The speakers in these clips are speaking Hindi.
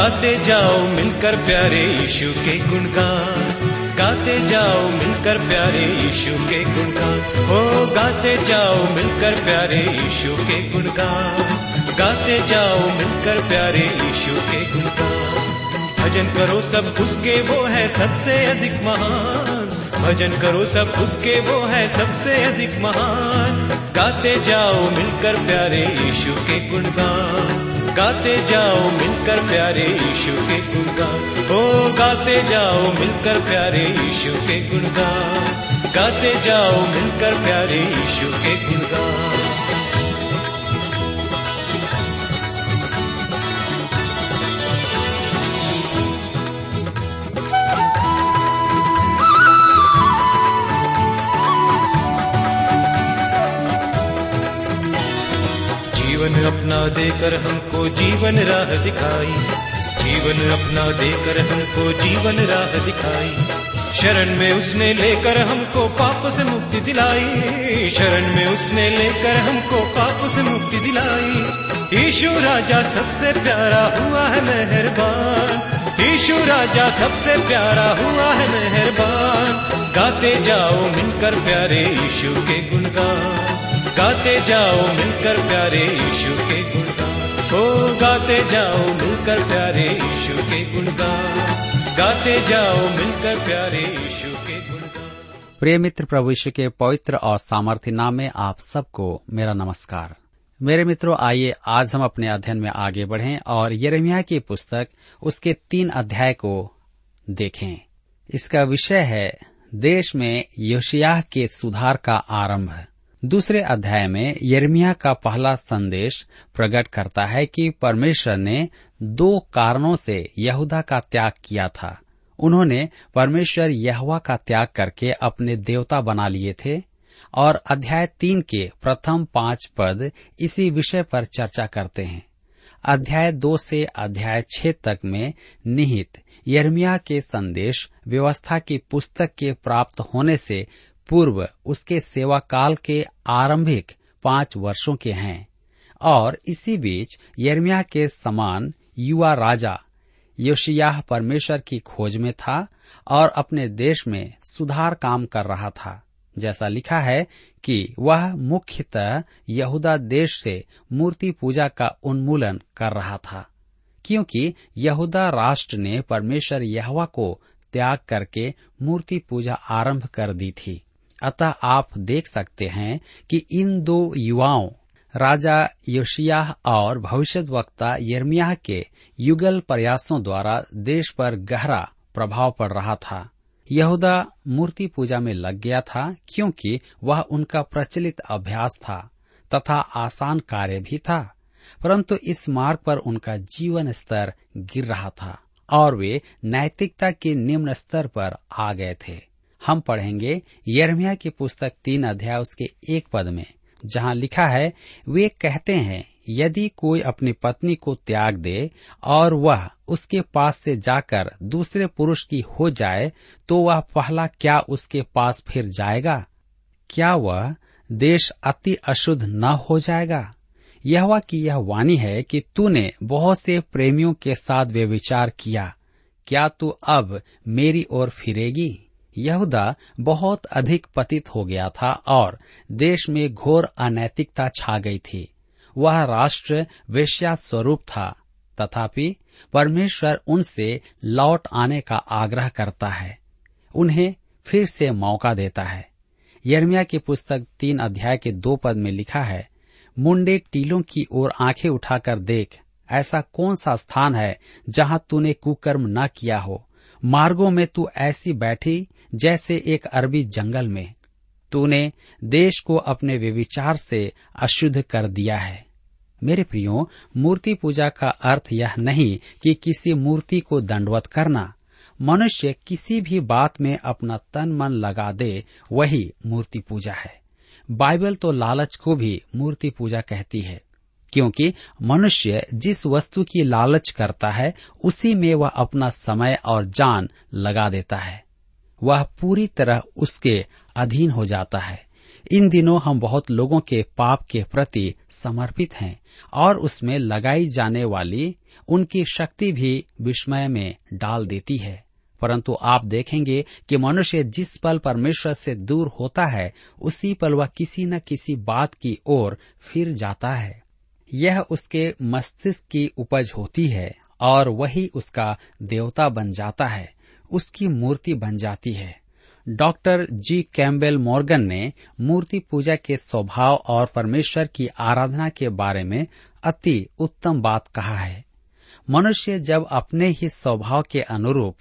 गाते जाओ मिलकर प्यारे यीशु के गुणगान। गाते जाओ मिलकर प्यारे यीशु के गुणगान। हो, गाते जाओ मिलकर प्यारे यीशु के गुणगान। गाते जाओ मिलकर प्यारे यीशु के गुणगान। भजन करो सब उसके, वो है सबसे अधिक महान। भजन करो सब उसके, वो है सबसे अधिक महान। गाते जाओ मिलकर प्यारे यीशु के गुणगान। गाते जाओ मिलकर प्यारे यीशु के गुणगान। ओ गाते जाओ मिलकर प्यारे यीशु के गुणगान। गाते जाओ मिलकर प्यारे यीशु के गुणगान। जीवन अपना देकर हमको जीवन राह दिखाई। जीवन अपना देकर हमको जीवन राह दिखाई। शरण में उसने लेकर हमको पाप से मुक्ति दिलाई। शरण में उसने लेकर हमको पाप से मुक्ति दिलाई। ईशु राजा सबसे प्यारा हुआ है मेहरबान। ईशु राजा सबसे प्यारा हुआ है मेहरबान। गाते जाओ मिलकर प्यारे ईशु के गुणगान। गाते जाओ, मिलकर प्यारे यीशु के गुणगान। हो गाते जाओ, मिलकर प्यारे यीशु के गुणगान। गाते जाओ, मिलकर प्यारे यीशु के गुणगान। प्रिय मित्र, प्रभु यीशु के पवित्र और सामर्थ्य नाम में आप सबको मेरा नमस्कार। मेरे मित्रों, आइए, आज हम अपने अध्ययन में आगे बढ़ें और यरमिया की पुस्तक, उसके तीन अध्याय को देखें। इसका विषय है, देश में योशियाह के सुधार का आरंभ। दूसरे अध्याय में यर्मिया का पहला संदेश प्रकट करता है कि परमेश्वर ने दो कारणों से यहूदा का त्याग किया था। उन्होंने परमेश्वर यहवा का त्याग करके अपने देवता बना लिए थे और अध्याय तीन के प्रथम पाँच पद इसी विषय पर चर्चा करते हैं। अध्याय दो से अध्याय छह तक में निहित यर्मिया के संदेश व्यवस्था की पुस्तक के प्राप्त होने से पूर्व उसके सेवा काल के आरंभिक पाँच वर्षों के हैं। और इसी बीच यर्मिया के समान युवा राजा योशियाह परमेश्वर की खोज में था और अपने देश में सुधार काम कर रहा था। जैसा लिखा है कि वह मुख्यतः यहूदा देश से मूर्ति पूजा का उन्मूलन कर रहा था, क्योंकि यहूदा राष्ट्र ने परमेश्वर यहवा को त्याग करके मूर्ति पूजा आरंभ कर दी थी। अतः आप देख सकते हैं कि इन दो युवाओं, राजा योशियाह और भविष्य वक्ता यर्मियाह के युगल प्रयासों द्वारा देश पर गहरा प्रभाव पड़ रहा था। यहूदा मूर्ति पूजा में लग गया था क्योंकि वह उनका प्रचलित अभ्यास था तथा आसान कार्य भी था, परंतु इस मार्ग पर उनका जीवन स्तर गिर रहा था और वे नैतिकता के निम्न स्तर पर आ गए थे। हम पढ़ेंगे यरमिया की पुस्तक तीन अध्याय उसके एक पद में, जहाँ लिखा है, वे कहते हैं, यदि कोई अपनी पत्नी को त्याग दे और वह उसके पास से जाकर दूसरे पुरुष की हो जाए तो वह पहला क्या उसके पास फिर जाएगा? क्या वह देश अति अशुद्ध न हो जाएगा? यह की यह वाणी है कि तूने बहुत से प्रेमियों के साथ वे विचार किया, क्या तू अब मेरी ओर फिरेगी? यहूदा बहुत अधिक पतित हो गया था और देश में घोर अनैतिकता छा गई थी। वह राष्ट्र वेश्या स्वरूप था। तथापि परमेश्वर उनसे लौट आने का आग्रह करता है। उन्हें फिर से मौका देता है। यर्मिया की पुस्तक तीन अध्याय के दो पद में लिखा है, मुंडे टीलों की ओर आँखें उठाकर देख, ऐसा कौन सा स्थान है जहाँ तूने कुकर्म न किया हो? मार्गों में तू ऐसी बैठी जैसे एक अरबी जंगल में, तूने देश को अपने व्यविचार से अशुद्ध कर दिया है। मेरे प्रियो, मूर्ति पूजा का अर्थ यह नहीं कि किसी मूर्ति को दंडवत करना। मनुष्य किसी भी बात में अपना तन मन लगा दे, वही मूर्ति पूजा है। बाइबल तो लालच को भी मूर्ति पूजा कहती है, क्योंकि मनुष्य जिस वस्तु की लालच करता है, उसी में वह अपना समय और जान लगा देता है। वह पूरी तरह उसके अधीन हो जाता है। इन दिनों हम बहुत लोगों के पाप के प्रति समर्पित हैं और उसमें लगाई जाने वाली उनकी शक्ति भी विस्मय में डाल देती है। परंतु आप देखेंगे कि मनुष्य जिस पल परमेश्वर से दूर होता है, उसी पल वह किसी न किसी बात की ओर फिर जाता है। यह उसके मस्तिष्क की उपज होती है और वही उसका देवता बन जाता है। उसकी मूर्ति बन जाती है। डॉक्टर जी कैम्बेल मॉर्गन ने मूर्ति पूजा के स्वभाव और परमेश्वर की आराधना के बारे में अति उत्तम बात कहा है। मनुष्य जब अपने ही स्वभाव के अनुरूप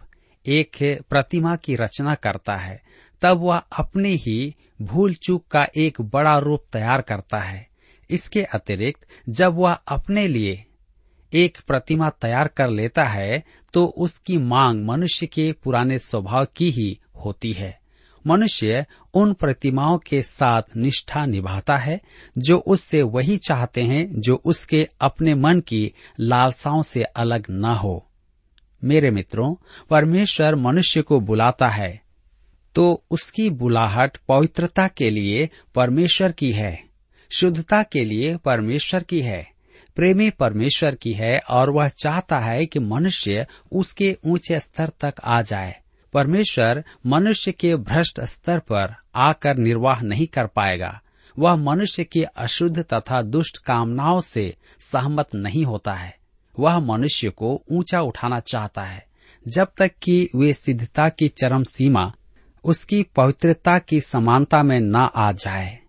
एक प्रतिमा की रचना करता है, तब वह अपने ही भूल चूक का एक बड़ा रूप तैयार करता है। इसके अतिरिक्त जब वह अपने लिए एक प्रतिमा तैयार कर लेता है तो उसकी मांग मनुष्य के पुराने स्वभाव की ही होती है। मनुष्य उन प्रतिमाओं के साथ निष्ठा निभाता है, जो उससे वही चाहते हैं जो उसके अपने मन की लालसाओं से अलग न हो। मेरे मित्रों, परमेश्वर मनुष्य को बुलाता है तो उसकी बुलाहट पवित्रता के लिए परमेश्वर की है, शुद्धता के लिए परमेश्वर की है। प्रेमी परमेश्वर की है और वह चाहता है कि मनुष्य उसके ऊँचे स्तर तक आ जाए। परमेश्वर मनुष्य के भ्रष्ट स्तर पर आकर निर्वाह नहीं कर पाएगा। वह मनुष्य की अशुद्ध तथा दुष्ट कामनाओं से सहमत नहीं होता है। वह मनुष्य को ऊँचा उठाना चाहता है। जब तक कि वे सिद्धता की चरम सीमा, उसकी पवित्रता की समानता में न आ जाए।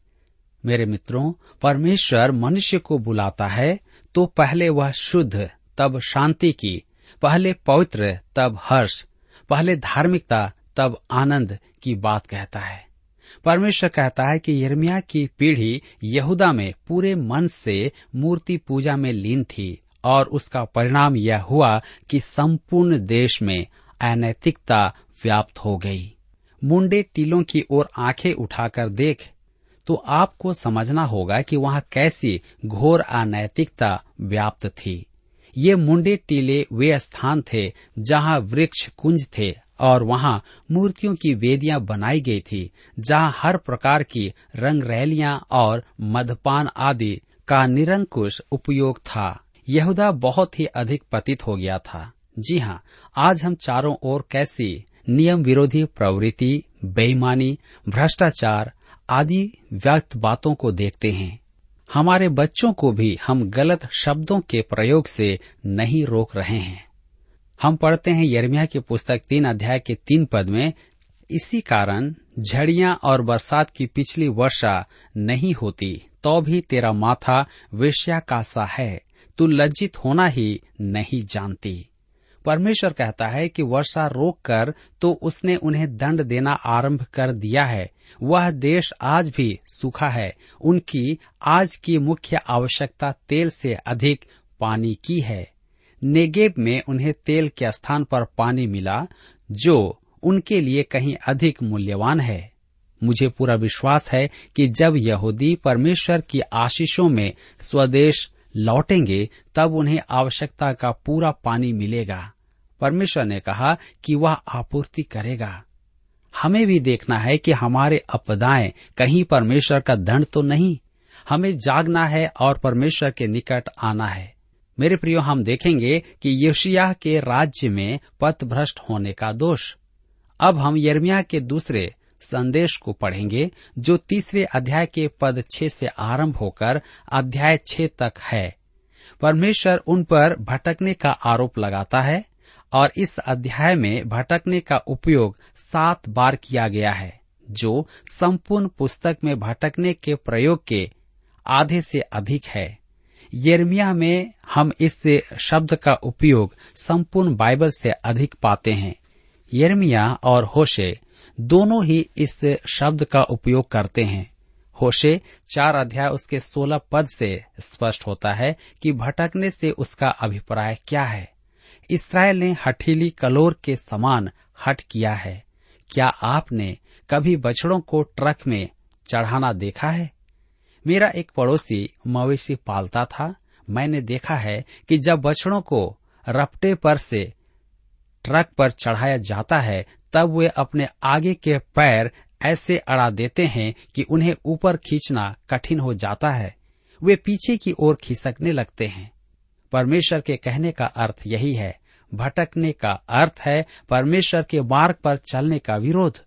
मेरे मित्रों, परमेश्वर मनुष्य को बुलाता है तो पहले वह शुद्ध, तब शांति की, पहले पवित्र, तब हर्ष, पहले धार्मिकता, तब आनंद की बात कहता है। परमेश्वर कहता है कि यर्मिया की पीढ़ी यहूदा में पूरे मन से मूर्ति पूजा में लीन थी और उसका परिणाम यह हुआ कि संपूर्ण देश में अनैतिकता व्याप्त हो गई। मुंडे टीलों की ओर आँखें उठाकर देख तो आपको समझना होगा कि वहाँ कैसी घोर अनैतिकता व्याप्त थी। ये मुंडे टीले वे स्थान थे जहाँ वृक्ष कुंज थे और वहाँ मूर्तियों की वेदियाँ बनाई गई थी, जहाँ हर प्रकार की रंग रैलियाँ और मधपान आदि का निरंकुश उपयोग था। यहूदा बहुत ही अधिक पतित हो गया था। जी हाँ आज हम चारों ओर कैसी नियम विरोधी प्रवृत्ति, बेईमानी, भ्रष्टाचार आदि व्यक्त बातों को देखते हैं। हमारे बच्चों को भी हम गलत शब्दों के प्रयोग से नहीं रोक रहे हैं। हम पढ़ते हैं यर्मिया की पुस्तक तीन अध्याय के तीन पद में, इसी कारण झड़ियाँ और बरसात की पिछली वर्षा नहीं होती तो भी तेरा माथा वेश्या का सा है, तू लज्जित होना ही नहीं जानती। परमेश्वर कहता है कि वर्षा रोक कर तो उसने उन्हें दंड देना आरंभ कर दिया है। वह देश आज भी सूखा है। उनकी आज की मुख्य आवश्यकता तेल से अधिक पानी की है। नेगेब में उन्हें तेल के स्थान पर पानी मिला, जो उनके लिए कहीं अधिक मूल्यवान है। मुझे पूरा विश्वास है कि जब यहूदी परमेश्वर की आशीषों में स्वदेश लौटेंगे, तब उन्हें आवश्यकता का पूरा पानी मिलेगा। परमेश्वर ने कहा कि वह आपूर्ति करेगा। हमें भी देखना है कि हमारे अपदाएँ कहीं परमेश्वर का दंड तो नहीं, हमें जागना है और परमेश्वर के निकट आना है। मेरे प्रियो, हम देखेंगे कि यशिया के राज्य में पथ भ्रष्ट होने का दोष। अब हम यर्मिया के दूसरे संदेश को पढ़ेंगे, जो तीसरे अध्याय के पद छह से आरंभ होकर अध्याय छह तक है। परमेश्वर उन पर भटकने का आरोप लगाता है, और इस अध्याय में भटकने का उपयोग सात बार किया गया है, जो संपूर्ण पुस्तक में भटकने के प्रयोग के आधे से अधिक है। यर्मिया में हम इस शब्द का उपयोग संपूर्ण बाइबल से अधिक पाते हैं। यर्मिया और होशे दोनों ही इस शब्द का उपयोग करते हैं। होशे चार अध्याय उसके सोलह पद से स्पष्ट होता है कि भटकने से उसका अभिप्राय क्या है। इसराइल ने हठीली कलोर के समान हट किया है। क्या आपने कभी बछड़ों को ट्रक में चढ़ाना देखा है? मेरा एक पड़ोसी मवेशी पालता था। मैंने देखा है कि जब बछड़ों को रपटे पर से ट्रक पर चढ़ाया जाता है तब वे अपने आगे के पैर ऐसे अड़ा देते हैं कि उन्हें ऊपर खींचना कठिन हो जाता है। वे पीछे की ओर खिसकने लगते हैं। परमेश्वर के कहने का अर्थ यही है। भटकने का अर्थ है परमेश्वर के मार्ग पर चलने का विरोध।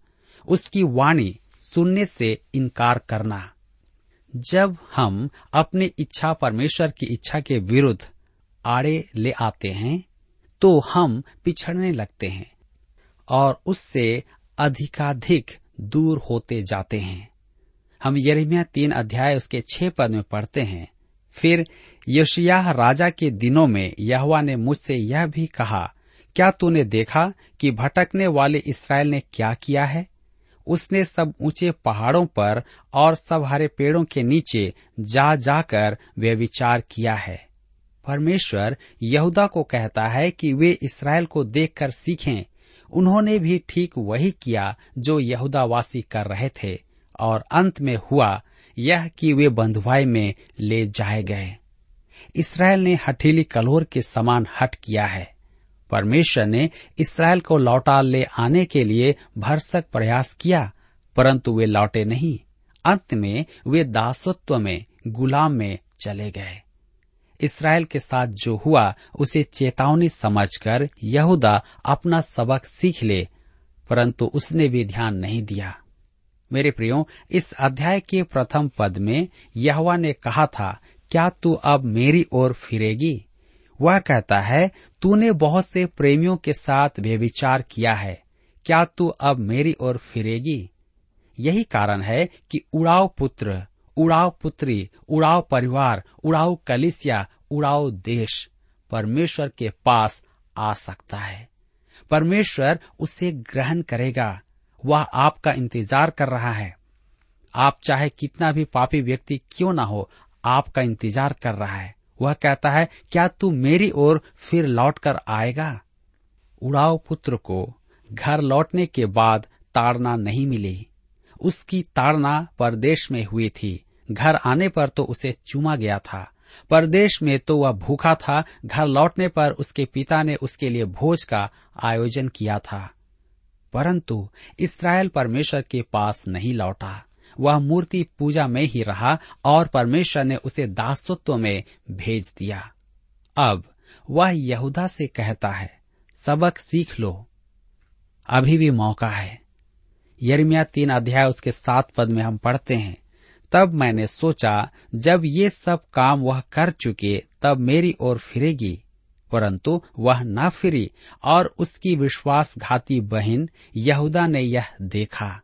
उसकी वाणी सुनने से इनकार करना। जब हम अपनी इच्छा परमेश्वर की इच्छा के विरुद्ध आड़े ले आते हैं तो हम पिछड़ने लगते हैं। और उससे अधिकाधिक दूर होते जाते हैं। हम यरिमिया तीन अध्याय उसके छह पद में पढ़ते हैं। फिर यशियाह राजा के दिनों में यहवा ने मुझसे यह भी कहा, क्या तूने देखा कि भटकने वाले इसराइल ने क्या किया है? उसने सब ऊँचे पहाड़ों पर और सब हरे पेड़ों के नीचे जा जाकर वे विचार किया है। परमेश्वर यहूदा को कहता है कि वे इसराइल को देखकर सीखें उन्होंने भी ठीक वही किया जो यहूदावासी कर रहे थे, और अंत में हुआ यह कि वे बंधुआई में ले जाए गए। इसराइल ने हठीली कलोर के समान हट किया है। परमेश्वर ने इसराइल को लौटा ले आने के लिए भरसक प्रयास किया, परंतु वे लौटे नहीं। अंत में वे दासत्व में, गुलाम में चले गए। इसराइल के साथ जो हुआ, उसे चेतावनी समझकर यहूदा अपना सबक सीख ले, परंतु उसने भी ध्यान नहीं दिया। मेरे प्रियो, इस अध्याय के प्रथम पद में यहवा ने कहा था, क्या तू अब मेरी ओर फिरेगी? वह कहता है, तूने बहुत से प्रेमियों के साथ व्यविचार किया है, क्या तू अब मेरी ओर फिरेगी? यही कारण है कि उड़ाव पुत्र उड़ाव पुत्री, उड़ाव परिवार, उड़ाव कलिसिया, उड़ाव देश। परमेश्वर के पास आ सकता है। परमेश्वर उसे ग्रहण करेगा। वह आपका इंतज़ार कर रहा है। आप चाहे कितना भी पापी व्यक्ति क्यों ना हो, आपका इंतज़ार कर रहा है। वह कहता है, क्या तू मेरी ओर फिर लौट कर आएगा? उड़ाव पुत्र को घर लौटने के बाद ताड़ना नहीं मिली। उसकी ताड़ना परदेश में हुई थी। घर आने पर तो उसे चूमा गया था। परदेश में तो वह भूखा था। घर लौटने पर उसके पिता ने उसके लिए भोज का आयोजन किया था। परंतु इसराइल परमेश्वर के पास नहीं लौटा। वह मूर्ति पूजा में ही रहा और परमेश्वर ने उसे दासत्व में भेज दिया। अब वह यहूदा से कहता है, सबक सीख लो। अभी भी मौका है। यरमिया तीन अध्याय उसके सात पद में हम पढ़ते हैं। तब मैंने सोचा, जब ये सब काम वह कर चुके, तब मेरी ओर फिरेगी। परंतु वह न फिरी, और उसकी विश्वासघाती बहन यहूदा ने यह देखा।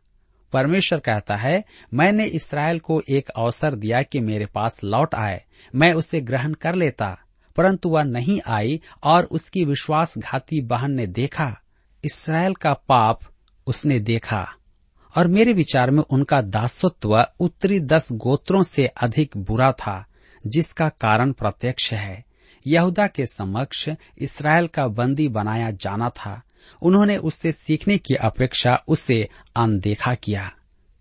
परमेश्वर कहता है, मैंने इसराइल को एक अवसर दिया कि मेरे पास लौट आए, मैं उसे ग्रहण कर लेता, परंतु वह नहीं आई, और उसकी विश्वासघाती बहन ने देखा। इसराइल का पाप उसने देखा। और मेरे विचार में उनका दासत्व उत्तरी दस गोत्रों से अधिक बुरा था, जिसका कारण प्रत्यक्ष है। यहूदा के समक्ष इसराइल का बंदी बनाया जाना था। उन्होंने उससे सीखने की अपेक्षा उसे अनदेखा किया।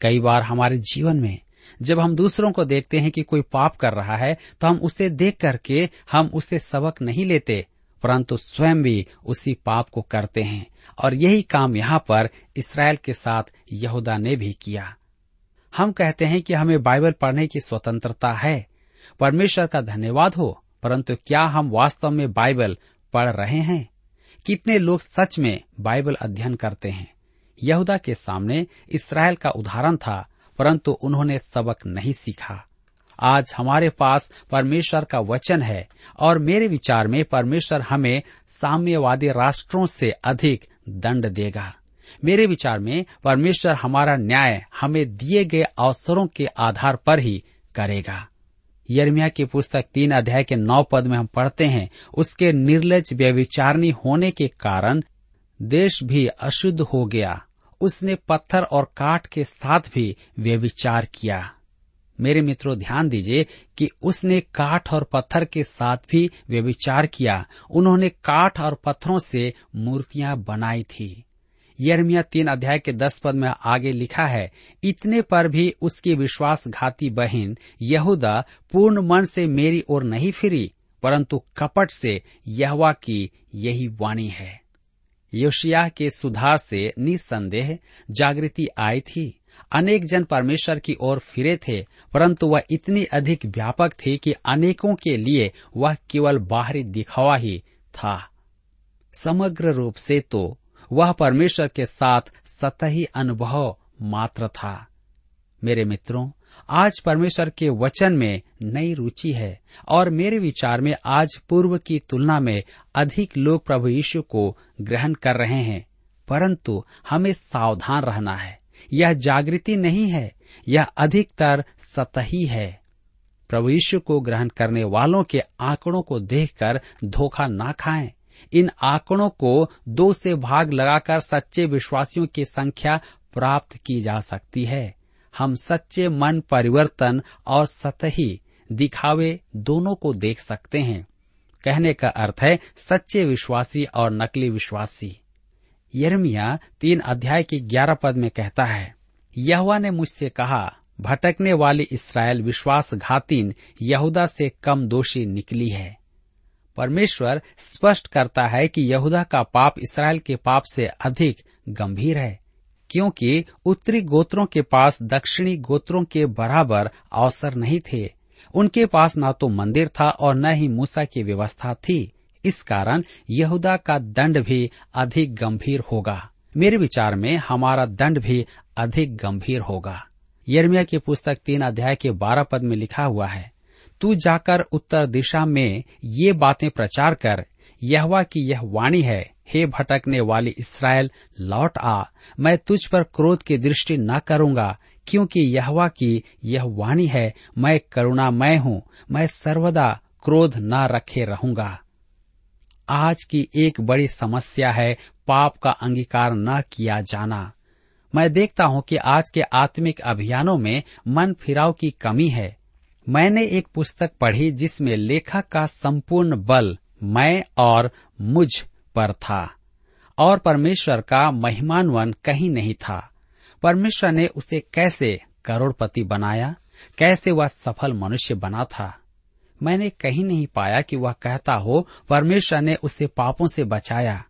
कई बार हमारे जीवन में, जब हम दूसरों को देखते हैं कि कोई पाप कर रहा है तो हम उसे देख करके हम उसे सबक नहीं लेते। परंतु स्वयं भी उसी पाप को करते हैं। और यही काम यहाँ पर इसराइल के साथ यहूदा ने भी किया। हम कहते हैं कि हमें बाइबल पढ़ने की स्वतंत्रता है। परमेश्वर का धन्यवाद हो, परंतु क्या हम वास्तव में बाइबल पढ़ रहे हैं? कितने लोग सच में बाइबल अध्ययन करते हैं? यहूदा के सामने इसराइल का उदाहरण था, परंतु उन्होंने सबक नहीं सीखा। आज हमारे पास परमेश्वर का वचन है और मेरे विचार में परमेश्वर हमें साम्यवादी राष्ट्रों से अधिक दंड देगा। मेरे विचार में परमेश्वर हमारा न्याय हमें दिए गए अवसरों के आधार पर ही करेगा। यर्मिया की पुस्तक तीन अध्याय के नौ पद में हम पढ़ते हैं, उसके निर्लज व्यविचारणी होने के कारण देश भी अशुद्ध हो गया। उसने पत्थर और काठ के साथ भी व्यविचार किया। मेरे मित्रों, ध्यान दीजिए कि उसने काठ और पत्थर के साथ भी व्यविचार किया। उन्होंने काठ और पत्थरों से मूर्तियाँ बनाई थी। यर्मिया तीन अध्याय के दस पद में आगे लिखा है, इतने पर भी उसकी विश्वासघाती बहन यहूदा पूर्ण मन से मेरी ओर नहीं फिरी, परंतु कपट से यहवा की यही वाणी है। योशिया के सुधार से निसंदेह जागृति आई थी। अनेक जन परमेश्वर की ओर फिरे थे, परंतु वह इतनी अधिक व्यापक थी कि अनेकों के लिए वह केवल बाहरी दिखावा ही था। समग्र रूप से तो वह परमेश्वर के साथ सतही अनुभव मात्र था। मेरे मित्रों, आज परमेश्वर के वचन में नई रुचि है, और मेरे विचार में आज पूर्व की तुलना में अधिक लोग प्रभु यीशु को ग्रहण कर रहे हैं, परंतु हमें सावधान रहना है। यह जागृति नहीं है, यह अधिकतर सतही है। प्रभु यीशु को ग्रहण करने वालों के आंकड़ों को देखकर धोखा ना खाएँ। इन आंकड़ों को दो से भाग लगाकर सच्चे विश्वासियों की संख्या प्राप्त की जा सकती है। हम सच्चे मन परिवर्तन और सतही दिखावे दोनों को देख सकते हैं। कहने का अर्थ है सच्चे विश्वासी और नकली विश्वासी। यरमिया तीन अध्याय के ग्यारह पद में कहता है यहुआ ने मुझसे कहा, भटकने वाली इसराइल विश्वासघातीन यहूदा से कम दोषी निकली है। परमेश्वर स्पष्ट करता है कि यहूदा का पाप इसराइल के पाप से अधिक गंभीर है, क्योंकि उत्तरी गोत्रों के पास दक्षिणी गोत्रों के बराबर अवसर नहीं थे। उनके पास न तो मंदिर था और न ही मूसा की व्यवस्था थी। इस कारण यहूदा का दंड भी अधिक गंभीर होगा। मेरे विचार में हमारा दंड भी अधिक गंभीर होगा। यर्मिया की पुस्तक तीन अध्याय के बारह पद में लिखा हुआ है, तू जाकर उत्तर दिशा में ये बातें प्रचार कर, यहवा की यह वाणी है, हे भटकने वाली इसराइल लौट आ, मैं तुझ पर क्रोध की दृष्टि न करूँगा, क्योंकि यहवा की यह वाणी है, मैं करुणामय हूँ, मैं सर्वदा क्रोध न रखे रहूँगा। आज की एक बड़ी समस्या है, पाप का अंगीकार न किया जाना। मैं देखता हूँ कि आज के आत्मिक अभियानों में मन फिराव की कमी है। मैंने एक पुस्तक पढ़ी जिसमें लेखक का संपूर्ण बल मैं और मुझ पर था, और परमेश्वर का महिमानवन कहीं नहीं था। परमेश्वर ने उसे कैसे करोड़पति बनाया? कैसे वह सफल मनुष्य बना था? मैंने कहीं नहीं पाया कि वह कहता हो, परमेश्वर ने उसे पापों से बचाया।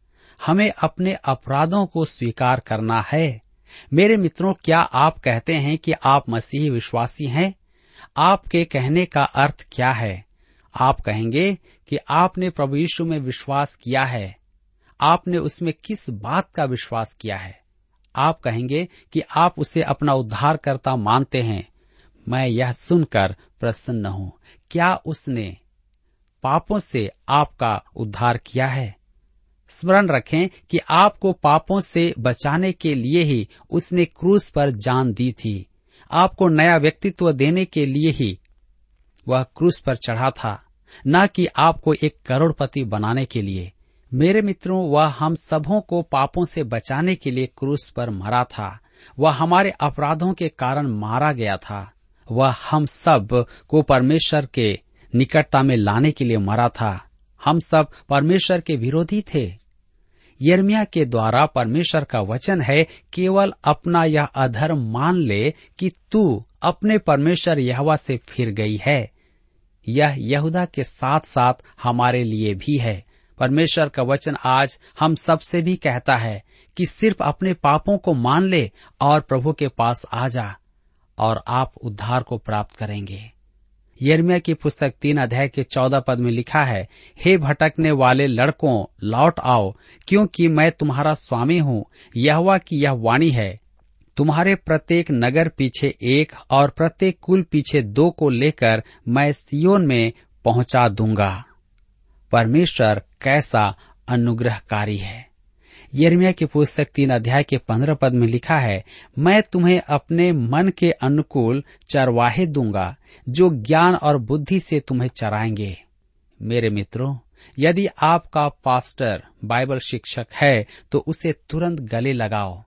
हमें अपने अपराधों को स्वीकार करना है। मेरे मित्रों, क्या आप कहते हैं कि आप मसीही विश्वासी हैं? आपके कहने का अर्थ क्या है? आप कहेंगे कि आपने प्रभु यीशु में विश्वास किया है। आपने उसमें किस बात का विश्वास किया है? आप कहेंगे कि आप उसे अपना उद्धारकर्ता मानते हैं। मैं यह सुनकर प्रसन्न हूँ क्या उसने पापों से आपका उद्धार किया है? स्मरण रखें कि आपको पापों से बचाने के लिए ही उसने क्रूस पर जान दी थी। आपको नया व्यक्तित्व देने के लिए ही वह क्रूस पर चढ़ा था, न कि आपको एक करोड़पति बनाने के लिए। मेरे मित्रों, वह हम सबों को पापों से बचाने के लिए क्रूस पर मरा था। वह हमारे अपराधों के कारण मारा गया था। वह हम सबको परमेश्वर के निकटता में लाने के लिए मरा था। हम सब परमेश्वर के विरोधी थे। यर्मिया के द्वारा परमेश्वर का वचन है, केवल अपना यह अधर्म मान ले कि तू अपने परमेश्वर यहवा से फिर गई है। यह यहूदा के साथ साथ हमारे लिए भी है। परमेश्वर का वचन आज हम सबसे भी कहता है कि सिर्फ़ अपने पापों को मान ले और प्रभु के पास आ जा। और आप उद्धार को प्राप्त करेंगे। यर्मिया की पुस्तक तीन अध्याय के चौदह पद में लिखा है, हे भटकने वाले लड़कों, लौट आओ, क्योंकि मैं तुम्हारा स्वामी हूँ। यहवा की यह वाणी है, तुम्हारे प्रत्येक नगर पीछे एक और प्रत्येक कुल पीछे दो को लेकर मैं सियोन में पहुँचा दूँगा। परमेश्वर कैसा अनुग्रहकारी है। यर्मिया की पुस्तक तीन अध्याय के पंद्रह पद में लिखा है, मैं तुम्हें अपने मन के अनुकूल चरवाहे दूँगा, जो ज्ञान और बुद्धि से तुम्हें चराएँगे। मेरे मित्रों, यदि आपका पास्टर बाइबल शिक्षक है तो उसे तुरंत गले लगाओ।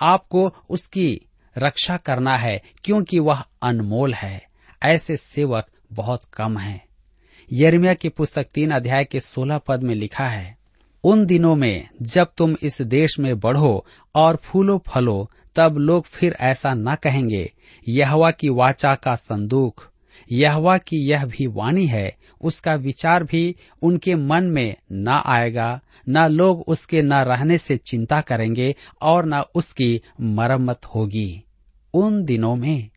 आपको उसकी रक्षा करना है, क्योंकि वह अनमोल है। ऐसे सेवक बहुत कम हैं। यरमिया की पुस्तक तीन अध्याय के सोलह पद में लिखा है उन दिनों में जब तुम इस देश में बढ़ो और फूलो फलो, तब लोग फिर ऐसा न कहेंगे, यहवा की वाचा का संदूक। यहवा की यह भी वाणी है, उसका विचार भी उनके मन में न आएगा, न लोग उसके न रहने से चिंता करेंगे और न उसकी मरम्मत होगी। उन दिनों में,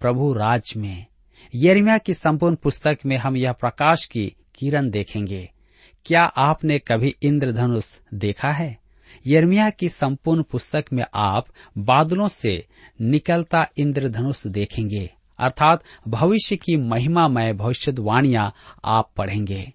प्रभु राज में यरिमिया की संपूर्ण पुस्तक में हम यह प्रकाश की किरण देखेंगे। क्या आपने कभी इंद्रधनुष देखा है? यर्मिया की संपूर्ण पुस्तक में आप बादलों से निकलता इंद्रधनुष देखेंगे, अर्थात भविष्य की महिमामय भविष्यवाणियाँ आप पढ़ेंगे।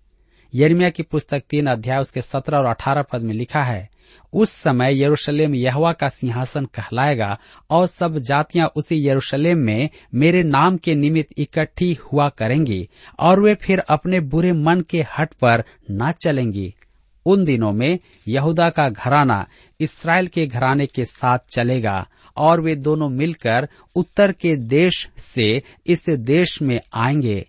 यर्मिया की पुस्तक तीन अध्याय उसके सत्रह और अठारह पद में लिखा है उस समय यरूशलेम यहवा का सिंहासन कहलाएगा और सब जातियाँ उसी यरूशलेम में मेरे नाम के निमित्त इकट्ठी हुआ करेंगी और वे फिर अपने बुरे मन के हट पर न चलेंगी। उन दिनों में यहूदा का घराना इसराइल के घराने के साथ चलेगा और वे दोनों मिलकर उत्तर के देश से इस देश में आएँगे,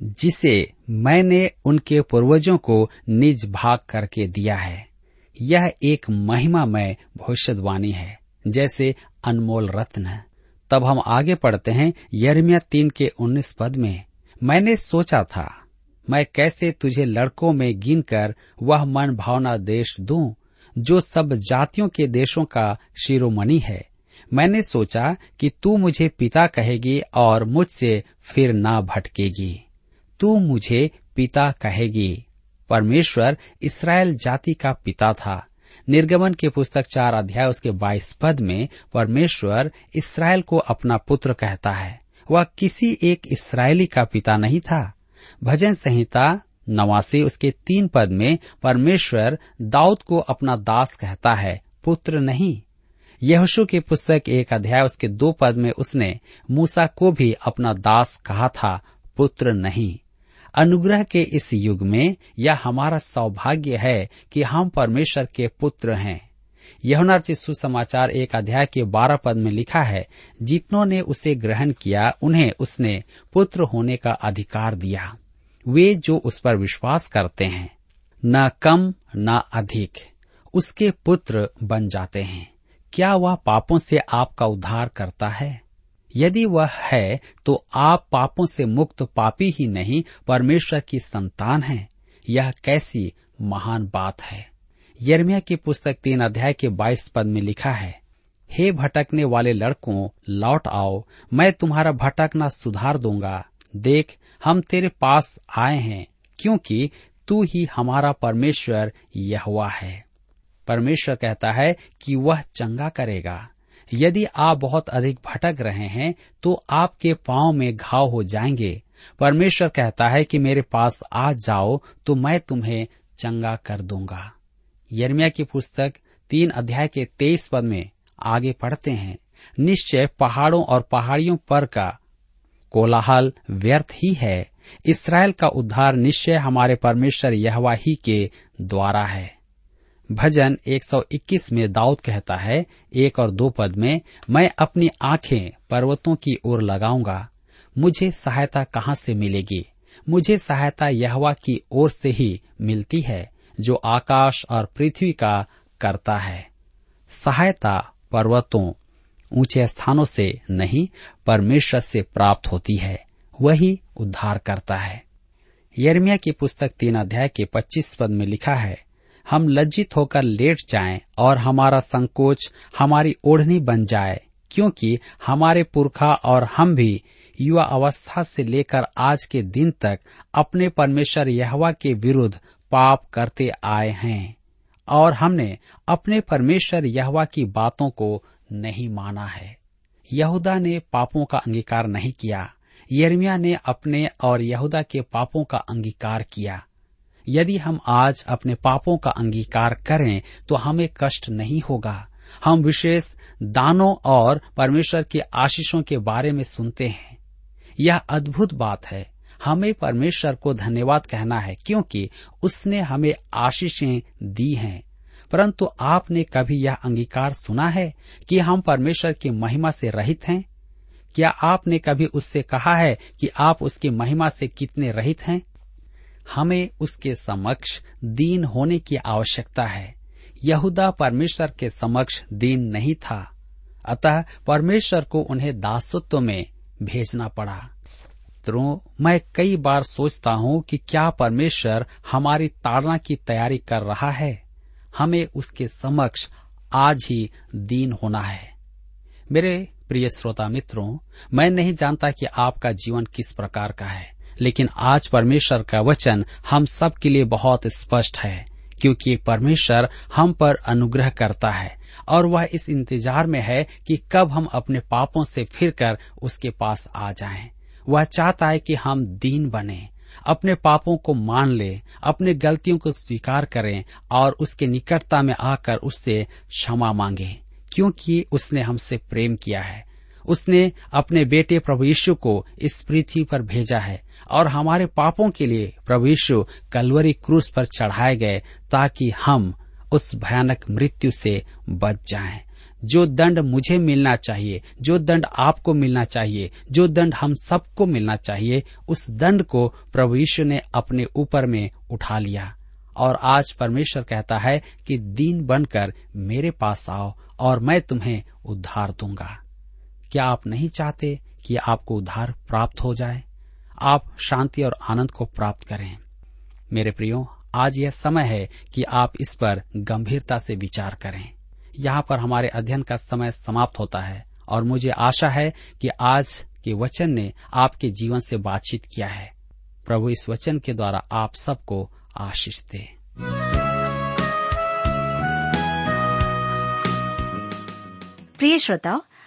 जिसे मैंने उनके पूर्वजों को निज भाग करके दिया है। यह एक महिमामय भविष्यवाणी है, जैसे अनमोल रत्न। तब हम आगे पढ़ते हैं यरमिया तीन के उन्नीस पद में, मैंने सोचा था, मैं कैसे तुझे लड़कों में गिनकर वह मन भावना देश दूँ, जो सब जातियों के देशों का शिरोमणि है। मैंने सोचा कि तू मुझे पिता कहेगी और मुझसे फिर ना भटकेगी। तू मुझे पिता कहेगी। परमेश्वर इसराइल जाति का पिता था। निर्गमन के पुस्तक चार अध्याय उसके बाईस पद में परमेश्वर इसराइल को अपना पुत्र कहता है। वह किसी एक इसराइली का पिता नहीं था। भजन संहिता नवासी उसके तीन पद में परमेश्वर दाऊद को अपना दास कहता है, पुत्र नहीं। यहोशु की पुस्तक एक अध्याय उसके दो पद में उसने मूसा को भी अपना दास कहा था, पुत्र नहीं। अनुग्रह के इस युग में यह हमारा सौभाग्य है कि हम परमेश्वर के पुत्र हैं। यहुनार्चित सुसमाचार एक अध्याय के बारह पद में लिखा है, जितनों ने उसे ग्रहण किया, उन्हें उसने पुत्र होने का अधिकार दिया। वे जो उस पर विश्वास करते हैं, न कम, न अधिक, उसके पुत्र बन जाते हैं। क्या वह पापों से आपका उद्धार करता है? यदि वह है तो आप पापों से मुक्त पापी ही नहीं, परमेश्वर की संतान हैं। यह कैसी महान बात है। यर्मिया की पुस्तक तीन अध्याय के बाईस पद में लिखा है, हे भटकने वाले लड़कों, लौट आओ, मैं तुम्हारा भटकना सुधार दूँगा। देख, हम तेरे पास आए हैं, क्योंकि तू ही हमारा परमेश्वर यहवा है। परमेश्वर कहता है कि वह चंगा करेगा। यदि आप बहुत अधिक भटक रहे हैं तो आपके पाँव में घाव हो जाएँगे। परमेश्वर कहता है कि मेरे पास आ जाओ तो मैं तुम्हें चंगा कर दूँगा। यर्मिया की पुस्तक तीन अध्याय के तेईस पद में आगे पढ़ते हैं। निश्चय पहाड़ों और पहाड़ियों पर का कोलाहल व्यर्थ ही है। इसराइल का उद्धार निश्चय हमारे परमेश्वर यहवा ही के द्वारा है। भजन 121 में दाऊद कहता है, एक और दो पद में, मैं अपनी आँखें पर्वतों की ओर लगाऊँगा। मुझे सहायता कहाँ से मिलेगी? मुझे सहायता यहवा की ओर से ही मिलती है, जो आकाश और पृथ्वी का करता है। सहायता पर्वतों ऊँचे स्थानों से नहीं, परमेश्वर से प्राप्त होती है, वही उद्धार करता है। यर्मिया की पुस्तक तीन अध्याय के पच्चीस पद में लिखा है हम लज्जित होकर लेट जाएँ और हमारा संकोच हमारी ओढ़नी बन जाए, क्योंकि हमारे पुरखा और हम भी युवा अवस्था से लेकर आज के दिन तक अपने परमेश्वर यहवा के विरुद्ध पाप करते आए हैं और हमने अपने परमेश्वर यहवा की बातों को नहीं माना है। यहूदा ने पापों का अंगीकार नहीं किया यर्मिया ने अपने और यहूदा के पापों का अंगीकार किया। यदि हम आज अपने पापों का अंगीकार करें तो हमें कष्ट नहीं होगा। हम विशेष दानों और परमेश्वर के आशीषों के बारे में सुनते हैं। यह अद्भुत बात है। हमें परमेश्वर को धन्यवाद कहना है, क्योंकि उसने हमें आशीषें दी हैं। परंतु आपने कभी यह अंगीकार सुना है कि हम परमेश्वर की महिमा से रहित हैं? क्या आपने कभी उससे कहा है कि आप उसकी महिमा से कितने रहित हैं? हमें उसके समक्ष दीन होने की आवश्यकता है। यहूदा परमेश्वर के समक्ष दीन नहीं था। अतः परमेश्वर को उन्हें दासत्व में भेजना पड़ा। तो मैं कई बार सोचता हूँ कि क्या परमेश्वर हमारी ताड़ना की तैयारी कर रहा है। हमें उसके समक्ष आज ही दीन होना है। मेरे प्रिय श्रोता मित्रों, मैं नहीं जानता कि आपका जीवन किस प्रकार का है। लेकिन आज परमेश्वर का वचन हम सब के लिए बहुत स्पष्ट है, क्योंकि परमेश्वर हम पर अनुग्रह करता है, और वह इस इंतज़ार में है कि कब हम अपने पापों से फिरकर उसके पास आ जाएँ। वह चाहता है कि हम दीन बने, अपने पापों को मान ले, अपने गलतियों को स्वीकार करें, और उसके निकटता में आकर उससे क्षमा मांगे, क्योंकि उसने हमसे प्रेम किया है उसने अपने बेटे प्रभु यीशु को इस पृथ्वी पर भेजा है और हमारे पापों के लिए प्रभु यीशु कलवरी क्रूस पर चढ़ाए गए ताकि हम उस भयानक मृत्यु से बच जाएँ। जो दंड मुझे मिलना चाहिए, जो दंड आपको मिलना चाहिए, जो दंड हम सबको मिलना चाहिए, उस दंड को प्रभु यीशु ने अपने ऊपर में उठा लिया और आज परमेश्वर कहता है कि दीन बनकर मेरे पास आओ और मैं तुम्हें उद्धार दूँगा क्या आप नहीं चाहते कि आपको उद्धार प्राप्त हो जाए? आप शांति और आनंद को प्राप्त करें। मेरे प्रियो, आज यह समय है कि आप इस पर गंभीरता से विचार करें। यहाँ पर हमारे अध्ययन का समय समाप्त होता है और मुझे आशा है कि आज के वचन ने आपके जीवन से बातचीत किया है। प्रभु इस वचन के द्वारा आप सबको आशीष दे। प्रिय श्रोताओ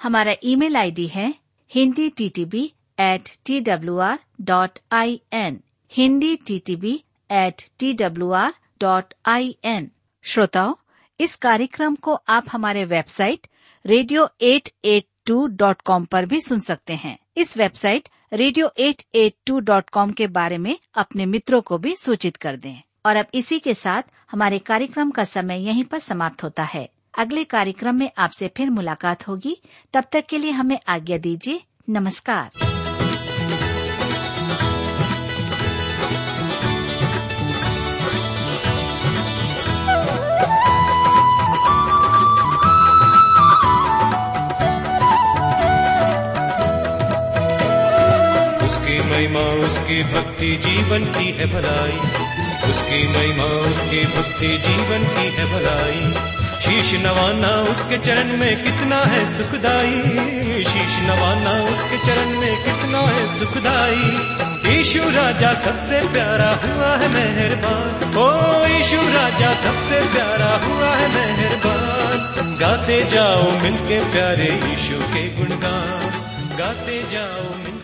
हमारा ईमेल आईडी है Hindi T T B at T W R dot I N Hindi T T B at T W R dot I N श्रोताओं, इस कार्यक्रम को आप हमारे website radio eight eight two dot com पर भी सुन सकते हैं। इस website radio eight eight two dot com के बारे में अपने मित्रों को भी सूचित कर दें। और अब इसी के साथ हमारे कार्यक्रम का समय यहीं पर समाप्त होता है। अगले कार्यक्रम में आपसे फिर मुलाकात होगी। तब तक के लिए हमें आज्ञा दीजिए। नमस्कार। उसकी महिमा, उसकी भक्ति जीवन की है भलाई। उसकी महिमा, उसकी भक्ति जीवन की है भलाई। शीश नवाना उसके चरण में कितना है सुखदाई। शीश नवाना उसके चरण में कितना है सुखदाई। ईशु राजा सबसे प्यारा हुआ है मेहरबान। ओ, ईशु राजा सबसे प्यारा हुआ है मेहरबान। गाते जाओ मिलके प्यारे ईशु के गुणगान। गाते जाओ प्यारे